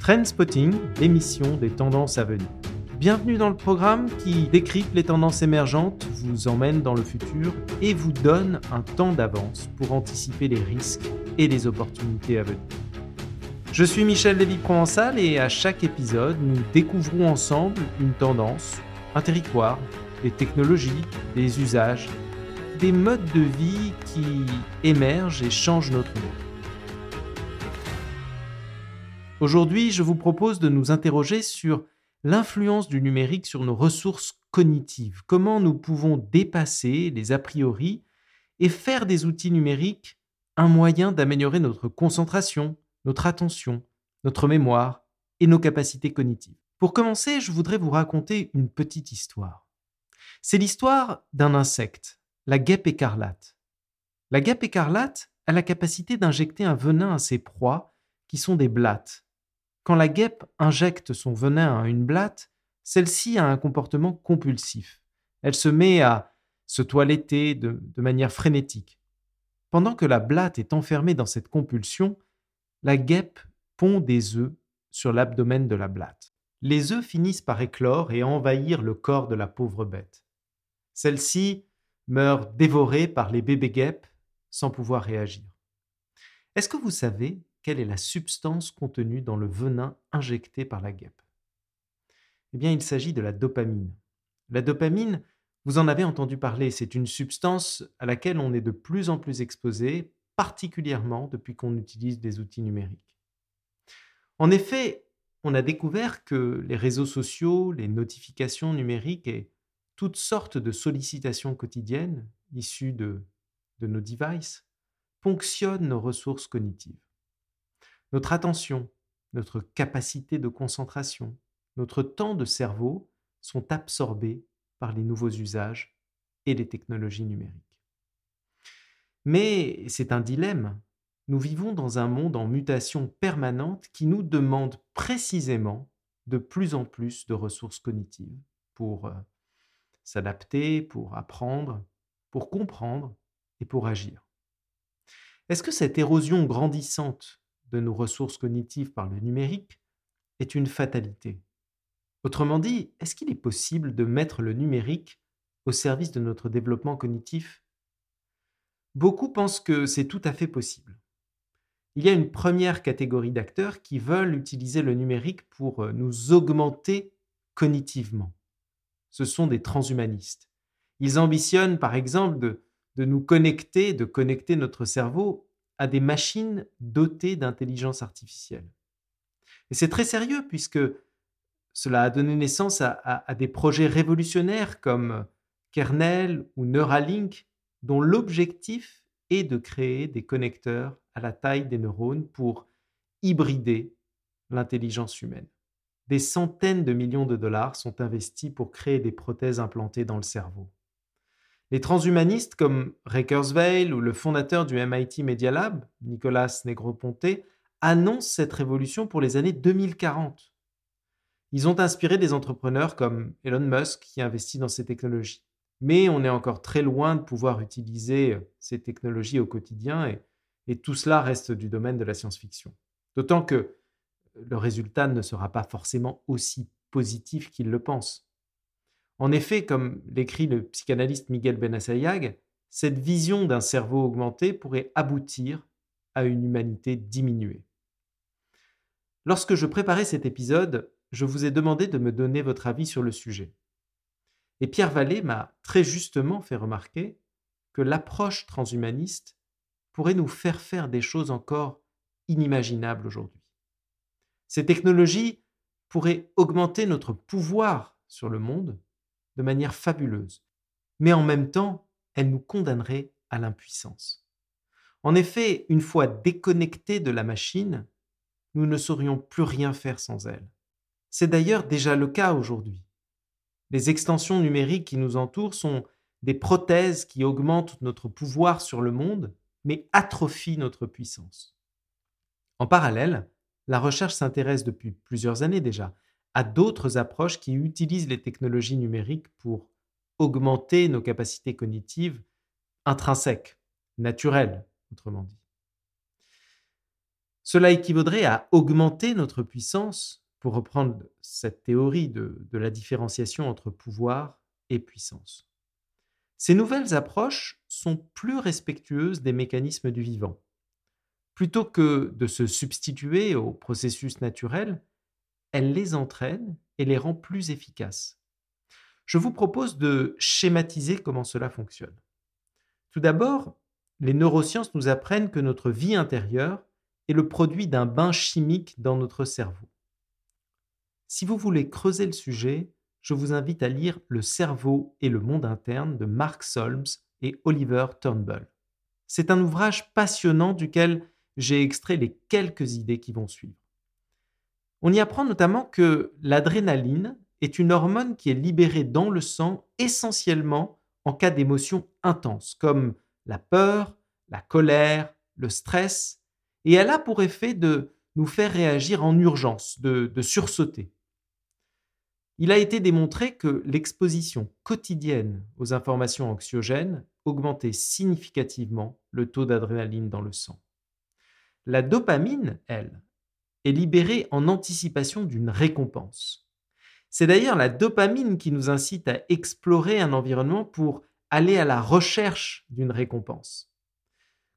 Trendspotting, l'émission des tendances à venir. Bienvenue dans le programme qui décrypte les tendances émergentes, vous emmène dans le futur et vous donne un temps d'avance pour anticiper les risques et les opportunités à venir. Je suis Michel Lévy-Provençal et à chaque épisode, nous découvrons ensemble une tendance, un territoire, des technologies, des usages, des modes de vie qui émergent et changent notre monde. Aujourd'hui, je vous propose de nous interroger sur l'influence du numérique sur nos ressources cognitives, comment nous pouvons dépasser les a priori et faire des outils numériques un moyen d'améliorer notre concentration, notre attention, notre mémoire et nos capacités cognitives. Pour commencer, je voudrais vous raconter une petite histoire. C'est l'histoire d'un insecte, la guêpe écarlate. La guêpe écarlate a la capacité d'injecter un venin à ses proies qui sont des blattes quand la guêpe injecte son venin à une blatte, celle-ci a un comportement compulsif. Elle se met à se toiletter de, manière frénétique. Pendant que la blatte est enfermée dans cette compulsion, la guêpe pond des œufs sur l'abdomen de la blatte. Les œufs finissent par éclore et envahir le corps de la pauvre bête. Celle-ci meurt dévorée par les bébés guêpes sans pouvoir réagir. Est-ce que vous savez quelle est la substance contenue dans le venin injecté par la guêpe? Eh bien, il s'agit de la dopamine. La dopamine, vous en avez entendu parler, c'est une substance à laquelle on est de plus en plus exposé, particulièrement depuis qu'on utilise des outils numériques. En effet, on a découvert que les réseaux sociaux, les notifications numériques et toutes sortes de sollicitations quotidiennes issues de, nos devices ponctionnent nos ressources cognitives. Notre attention, notre capacité de concentration, notre temps de cerveau sont absorbés par les nouveaux usages et les technologies numériques. Mais c'est un dilemme. Nous vivons dans un monde en mutation permanente qui nous demande précisément de plus en plus de ressources cognitives pour euh, s'adapter, pour apprendre, pour comprendre et pour agir. Est-ce que cette érosion grandissante de nos ressources cognitives par le numérique est une fatalité? Autrement dit, est-ce qu'il est possible de mettre le numérique au service de notre développement cognitif? Beaucoup pensent que c'est tout à fait possible. Il y a une première catégorie d'acteurs qui veulent utiliser le numérique pour euh, nous augmenter cognitivement. Ce sont des transhumanistes. Ils ambitionnent par exemple de, de nous connecter, de connecter notre cerveau à des machines dotées d'intelligence artificielle. Et c'est très sérieux puisque cela a donné naissance à, des projets révolutionnaires comme Kernel ou Neuralink, dont l'objectif est de créer des connecteurs à la taille des neurones pour hybrider l'intelligence humaine. Des centaines de millions de dollars sont investis pour créer des prothèses implantées dans le cerveau. Les transhumanistes comme Kurzweil ou le fondateur du MIT Media Lab, Nicolas Negroponte, annoncent cette révolution pour les années 2040. Ils ont inspiré des entrepreneurs comme Elon Musk qui investit dans ces technologies. Mais on est encore très loin de pouvoir utiliser ces technologies au quotidien et, tout cela reste du domaine de la science-fiction. D'autant que le résultat ne sera pas forcément aussi positif qu'ils le pensent. En effet, comme l'écrit le psychanalyste Miguel Benassayag, cette vision d'un cerveau augmenté pourrait aboutir à une humanité diminuée. Lorsque je préparais cet épisode, je vous ai demandé de me donner votre avis sur le sujet. Et Pierre Vallée m'a très justement fait remarquer que l'approche transhumaniste pourrait nous faire faire des choses encore inimaginables aujourd'hui. Ces technologies pourraient augmenter notre pouvoir sur le monde de manière fabuleuse, mais en même temps, elle nous condamnerait à l'impuissance. En effet, une fois déconnectés de la machine, nous ne saurions plus rien faire sans elle. C'est d'ailleurs déjà le cas aujourd'hui. Les extensions numériques qui nous entourent sont des prothèses qui augmentent notre pouvoir sur le monde, mais atrophient notre puissance. En parallèle, la recherche s'intéresse depuis plusieurs années déjà à d'autres approches qui utilisent les technologies numériques pour augmenter nos capacités cognitives intrinsèques, naturelles, autrement dit. Cela équivaudrait à augmenter notre puissance, pour reprendre cette théorie de, la différenciation entre pouvoir et puissance. Ces nouvelles approches sont plus respectueuses des mécanismes du vivant. Plutôt que de se substituer aux processus naturels, elles les entraînent et les rend plus efficaces. Je vous propose de schématiser comment cela fonctionne. Tout d'abord, les neurosciences nous apprennent que notre vie intérieure est le produit d'un bain chimique dans notre cerveau. Si vous voulez creuser le sujet, je vous invite à lire Le cerveau et le monde interne de Mark Solms et Oliver Turnbull. C'est un ouvrage passionnant duquel j'ai extrait les quelques idées qui vont suivre. On y apprend notamment que l'adrénaline est une hormone qui est libérée dans le sang essentiellement en cas d'émotions intenses, comme la peur, la colère, le stress, et elle a pour effet de nous faire réagir en urgence, de, de sursauter. Il a été démontré que l'exposition quotidienne aux informations anxiogènes augmentait significativement le taux d'adrénaline dans le sang. La dopamine, elle, est libérée en anticipation d'une récompense. C'est d'ailleurs la dopamine qui nous incite à explorer un environnement pour aller à la recherche d'une récompense,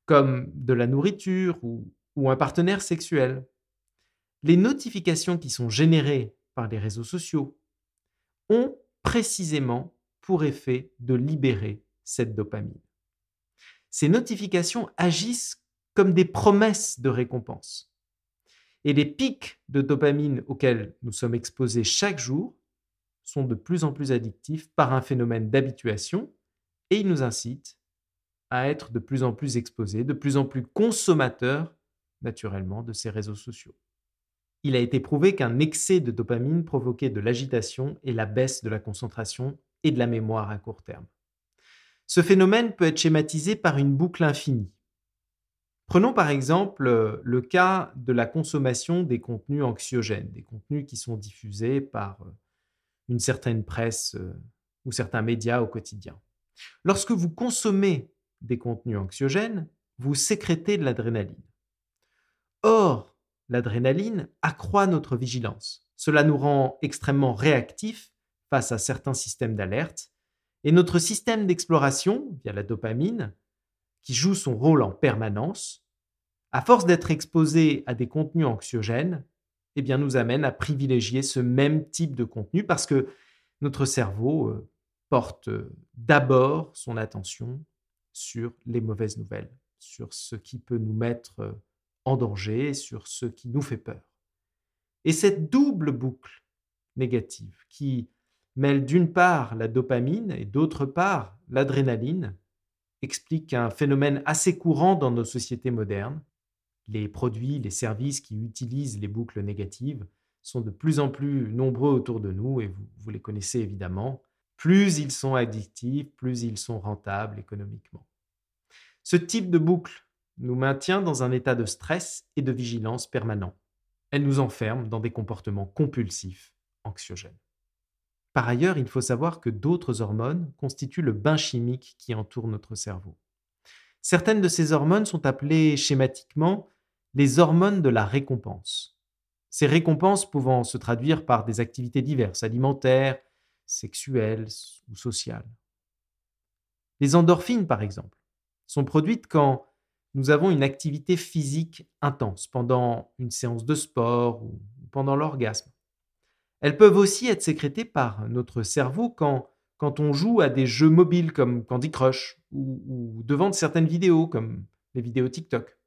comme de la nourriture ou, ou, un partenaire sexuel. Les notifications qui sont générées par les réseaux sociaux, précisément pour effet de libérer cette dopamine. Ces notifications agissent comme des promesses de récompense. Et les pics de dopamine auxquels nous sommes exposés chaque jour sont de plus en plus addictifs par un phénomène d'habituation et ils nous incitent à être de plus en plus exposés, de plus en plus consommateurs naturellement de ces réseaux sociaux il a été prouvé qu'un excès de dopamine provoquait de l'agitation et la baisse de la concentration et de la mémoire à court terme. Ce phénomène peut être schématisé par une boucle infinie. Prenons par exemple euh, le cas de la consommation des contenus anxiogènes, des contenus qui sont diffusés par euh, une certaine presse euh, ou certains médias au quotidien. Lorsque vous consommez des contenus anxiogènes, vous sécrétez de l'adrénaline. Or, l'adrénaline accroît notre vigilance. Cela nous rend extrêmement réactifs face à certains systèmes d'alerte. Et notre système d'exploration, via la dopamine, qui joue son rôle en permanence, à force d'être exposé à des contenus anxiogènes, eh nous amène à privilégier ce même type de contenu parce que notre cerveau euh, porte euh, d'abord son attention sur les mauvaises nouvelles, sur ce qui peut nous mettre euh, en danger, sur ce qui nous fait peur. Et cette double boucle négative qui mêle d'une part la dopamine et d'autre part l'adrénaline explique un phénomène assez courant dans nos sociétés modernes. Les produits, les services qui utilisent les boucles négatives sont de plus en plus nombreux autour de nous et vous, les connaissez évidemment. Plus ils sont addictifs, plus ils sont rentables économiquement. Ce type de boucle nous maintient dans un état de stress et de vigilance permanent. Elle nous enferme dans des comportements compulsifs, anxiogènes. Par ailleurs, il faut savoir que d'autres hormones constituent le bain chimique qui entoure notre cerveau. Certaines de ces hormones sont appelées schématiquement les hormones de la récompense. Ces récompenses pouvant se traduire par des activités diverses, alimentaires, sexuelles ou sociales. Les endorphines, par exemple, sont produites quand nous avons une activité physique intense pendant une séance de sport ou pendant l'orgasme. Elles peuvent aussi être sécrétées par notre cerveau quand, on joue à des jeux mobiles comme Candy Crush ou, ou devant certaines vidéos comme les vidéos TikTok.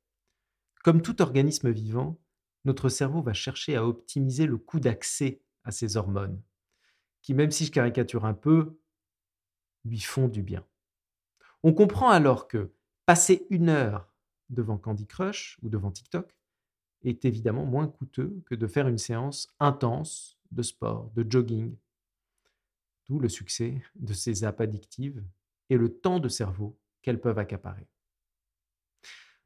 Comme tout organisme vivant, notre cerveau va chercher à optimiser le coût d'accès à ces hormones, qui, même si je caricature un peu, lui font du bien. On comprend alors que passer une heure devant Candy Crush ou devant TikTok est évidemment moins coûteux que de faire une séance intense de sport, de jogging. D'où le succès de ces apps addictives et le temps de cerveau qu'elles peuvent accaparer.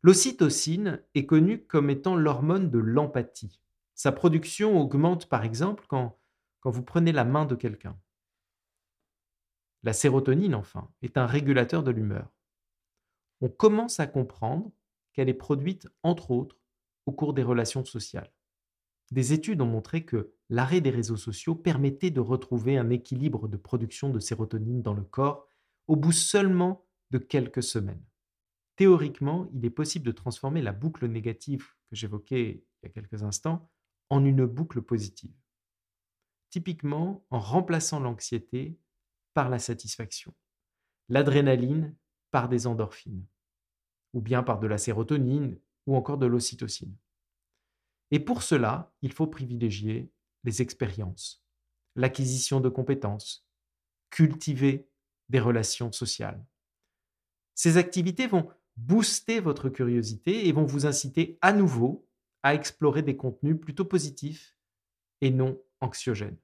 L'ocytocine est connue comme étant l'hormone de l'empathie. Sa production augmente par exemple quand, quand vous prenez la main de quelqu'un. La sérotonine, enfin, est un régulateur de l'humeur. On commence à comprendre qu'elle est produite, entre autres, au cours des relations sociales. Des études ont montré que l'arrêt des réseaux sociaux permettait de retrouver un équilibre de production de sérotonine dans le corps au bout seulement de quelques semaines. Théoriquement, il est possible de transformer la boucle négative que j'évoquais il y a quelques instants en une boucle positive. Typiquement en remplaçant l'anxiété par la satisfaction, l'adrénaline par des endorphines, ou bien par de la sérotonine ou encore de l'ocytocine. Et pour cela, il faut privilégier les expériences, l'acquisition de compétences, cultiver des relations sociales. Ces activités vont booster votre curiosité et vont vous inciter à nouveau à explorer des contenus plutôt positifs et non anxiogènes.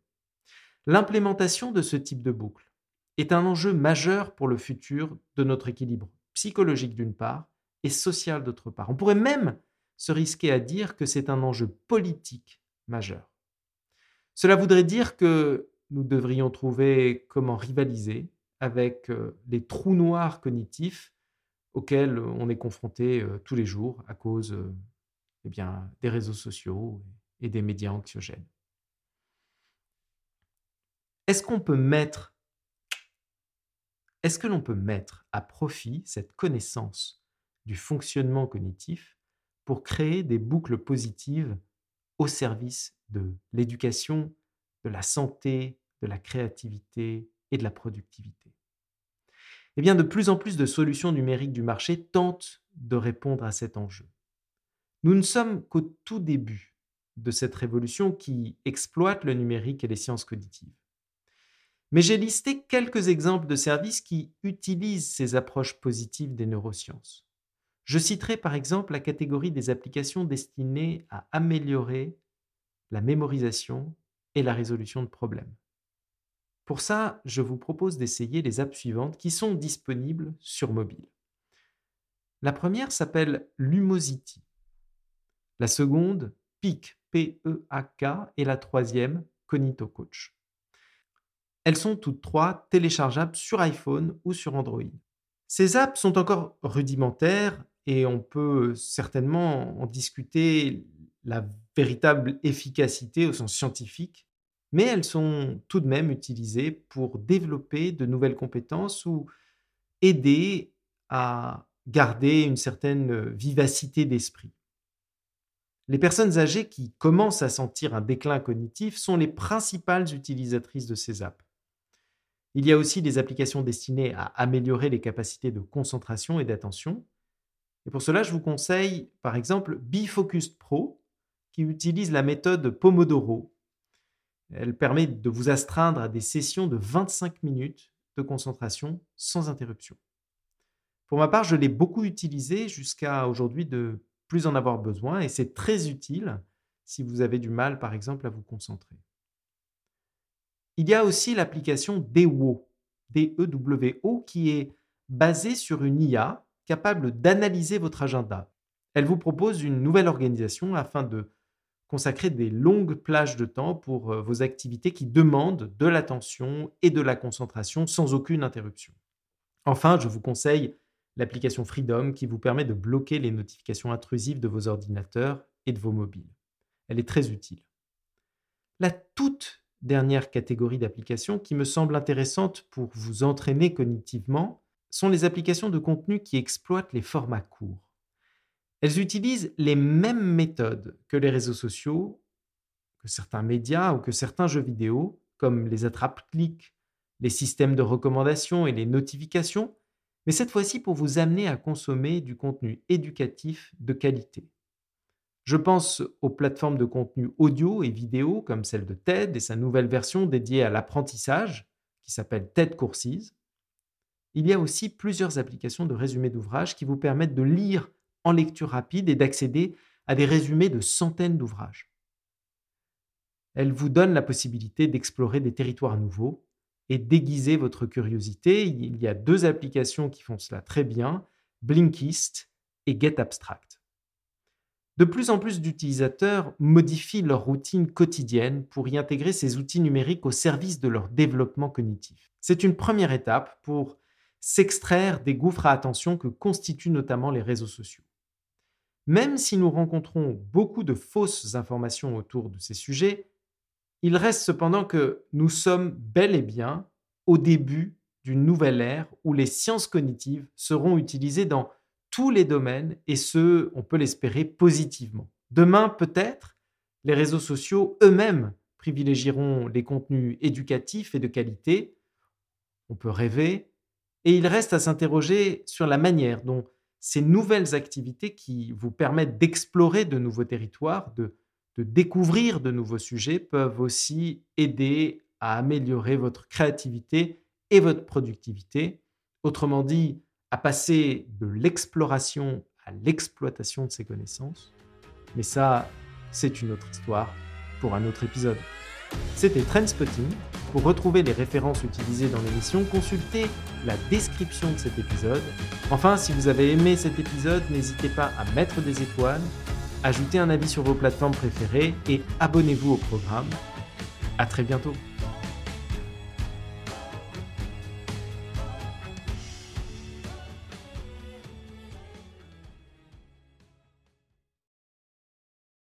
L'implémentation de ce type de boucle est un enjeu majeur pour le futur de notre équilibre psychologique d'une part social d'autre part. On pourrait même se risquer à dire que c'est un enjeu politique majeur. Cela voudrait dire que nous devrions trouver comment rivaliser avec euh, les trous noirs cognitifs auxquels on est confronté euh, tous les jours à cause euh, eh des réseaux sociaux et des médias anxiogènes. Est-ce qu'on est-ce que l'on peut mettre à profit cette connaissance du fonctionnement cognitif pour créer des boucles positives au service de l'éducation, de la santé, de la créativité et de la productivité Eh bien, de plus en plus de solutions numériques du marché tentent de répondre à cet enjeu. Nous ne sommes qu'au tout début de cette révolution qui exploite le numérique et les sciences cognitives. Mais j'ai listé quelques exemples de services qui utilisent ces approches positives des neurosciences. Je citerai par exemple la catégorie des applications destinées à améliorer la mémorisation et la résolution de problèmes. Pour ça, je vous propose d'essayer les apps suivantes qui sont disponibles sur mobile. La première s'appelle Lumosity. La seconde, PEAK, P-E-A-K, et la troisième, Cognito Coach. Elles sont toutes trois téléchargeables sur iPhone ou sur Android. Ces apps sont encore rudimentaires et on peut certainement en discuter la véritable efficacité au sens scientifique, mais elles sont tout de même utilisées pour développer de nouvelles compétences ou aider à garder une certaine vivacité d'esprit. Les personnes âgées qui commencent à sentir un déclin cognitif sont les principales utilisatrices de ces apps. Il y a aussi des applications destinées à améliorer les capacités de concentration et d'attention, et pour cela, je vous conseille par exemple BeFocused Pro, qui utilise la méthode Pomodoro. Elle permet de vous astreindre à des sessions de 25 minutes de concentration sans interruption. Pour ma part, je l'ai beaucoup utilisé jusqu'à aujourd'hui de plus en avoir besoin et c'est très utile si vous avez du mal, par exemple, à vous concentrer. Il y a aussi l'application Dewo, D-E-W-O, qui est basée sur une IA capable d'analyser votre agenda. Elle vous propose une nouvelle organisation afin de consacrer des longues plages de temps pour euh, vos activités qui demandent de l'attention et de la concentration sans aucune interruption. Enfin, je vous conseille l'application Freedom qui vous permet de bloquer les notifications intrusives de vos ordinateurs et de vos mobiles. Elle est très utile. La toute dernière catégorie d'applications qui me semble intéressante pour vous entraîner cognitivement sont les applications de contenu qui exploitent les formats courts. Elles utilisent les mêmes méthodes que les réseaux sociaux, que certains médias ou que certains jeux vidéo, comme les attrape-clics, les systèmes de recommandation et les notifications, mais cette fois-ci pour vous amener à consommer du contenu éducatif de qualité. Je pense aux plateformes de contenu audio et vidéo comme celle de TED et sa nouvelle version dédiée à l'apprentissage qui s'appelle TED Courses, il y a aussi plusieurs applications de résumés d'ouvrages qui vous permettent de lire en lecture rapide et d'accéder à des résumés de centaines d'ouvrages. Elles vous donnent la possibilité d'explorer des territoires nouveaux et d'aiguiser votre curiosité. Il y a deux applications qui font cela très bien, Blinkist et GetAbstract. De plus en plus d'utilisateurs modifient leur routine quotidienne pour y intégrer ces outils numériques au service de leur développement cognitif. C'est une première étape pour s'extraire des gouffres à attention que constituent notamment les réseaux sociaux. Même si nous rencontrons beaucoup de fausses informations autour de ces sujets, il reste cependant que nous sommes bel et bien au début d'une nouvelle ère où les sciences cognitives seront utilisées dans tous les domaines et ce, on peut l'espérer positivement. Demain, peut-être, les réseaux sociaux eux-mêmes privilégieront les contenus éducatifs et de qualité. On peut rêver. Et il reste à s'interroger sur la manière dont ces nouvelles activités qui vous permettent d'explorer de nouveaux territoires, de, découvrir de nouveaux sujets, peuvent aussi aider à améliorer votre créativité et votre productivité. Autrement dit, à passer de l'exploration à l'exploitation de ces connaissances. Mais ça, c'est une autre histoire pour un autre épisode. C'était Trendspotting. Pour retrouver les références utilisées dans l'émission, consultez la description de cet épisode. Enfin, si vous avez aimé cet épisode, n'hésitez pas à mettre des étoiles, ajouter un avis sur vos plateformes préférées et abonnez-vous au programme. À très bientôt.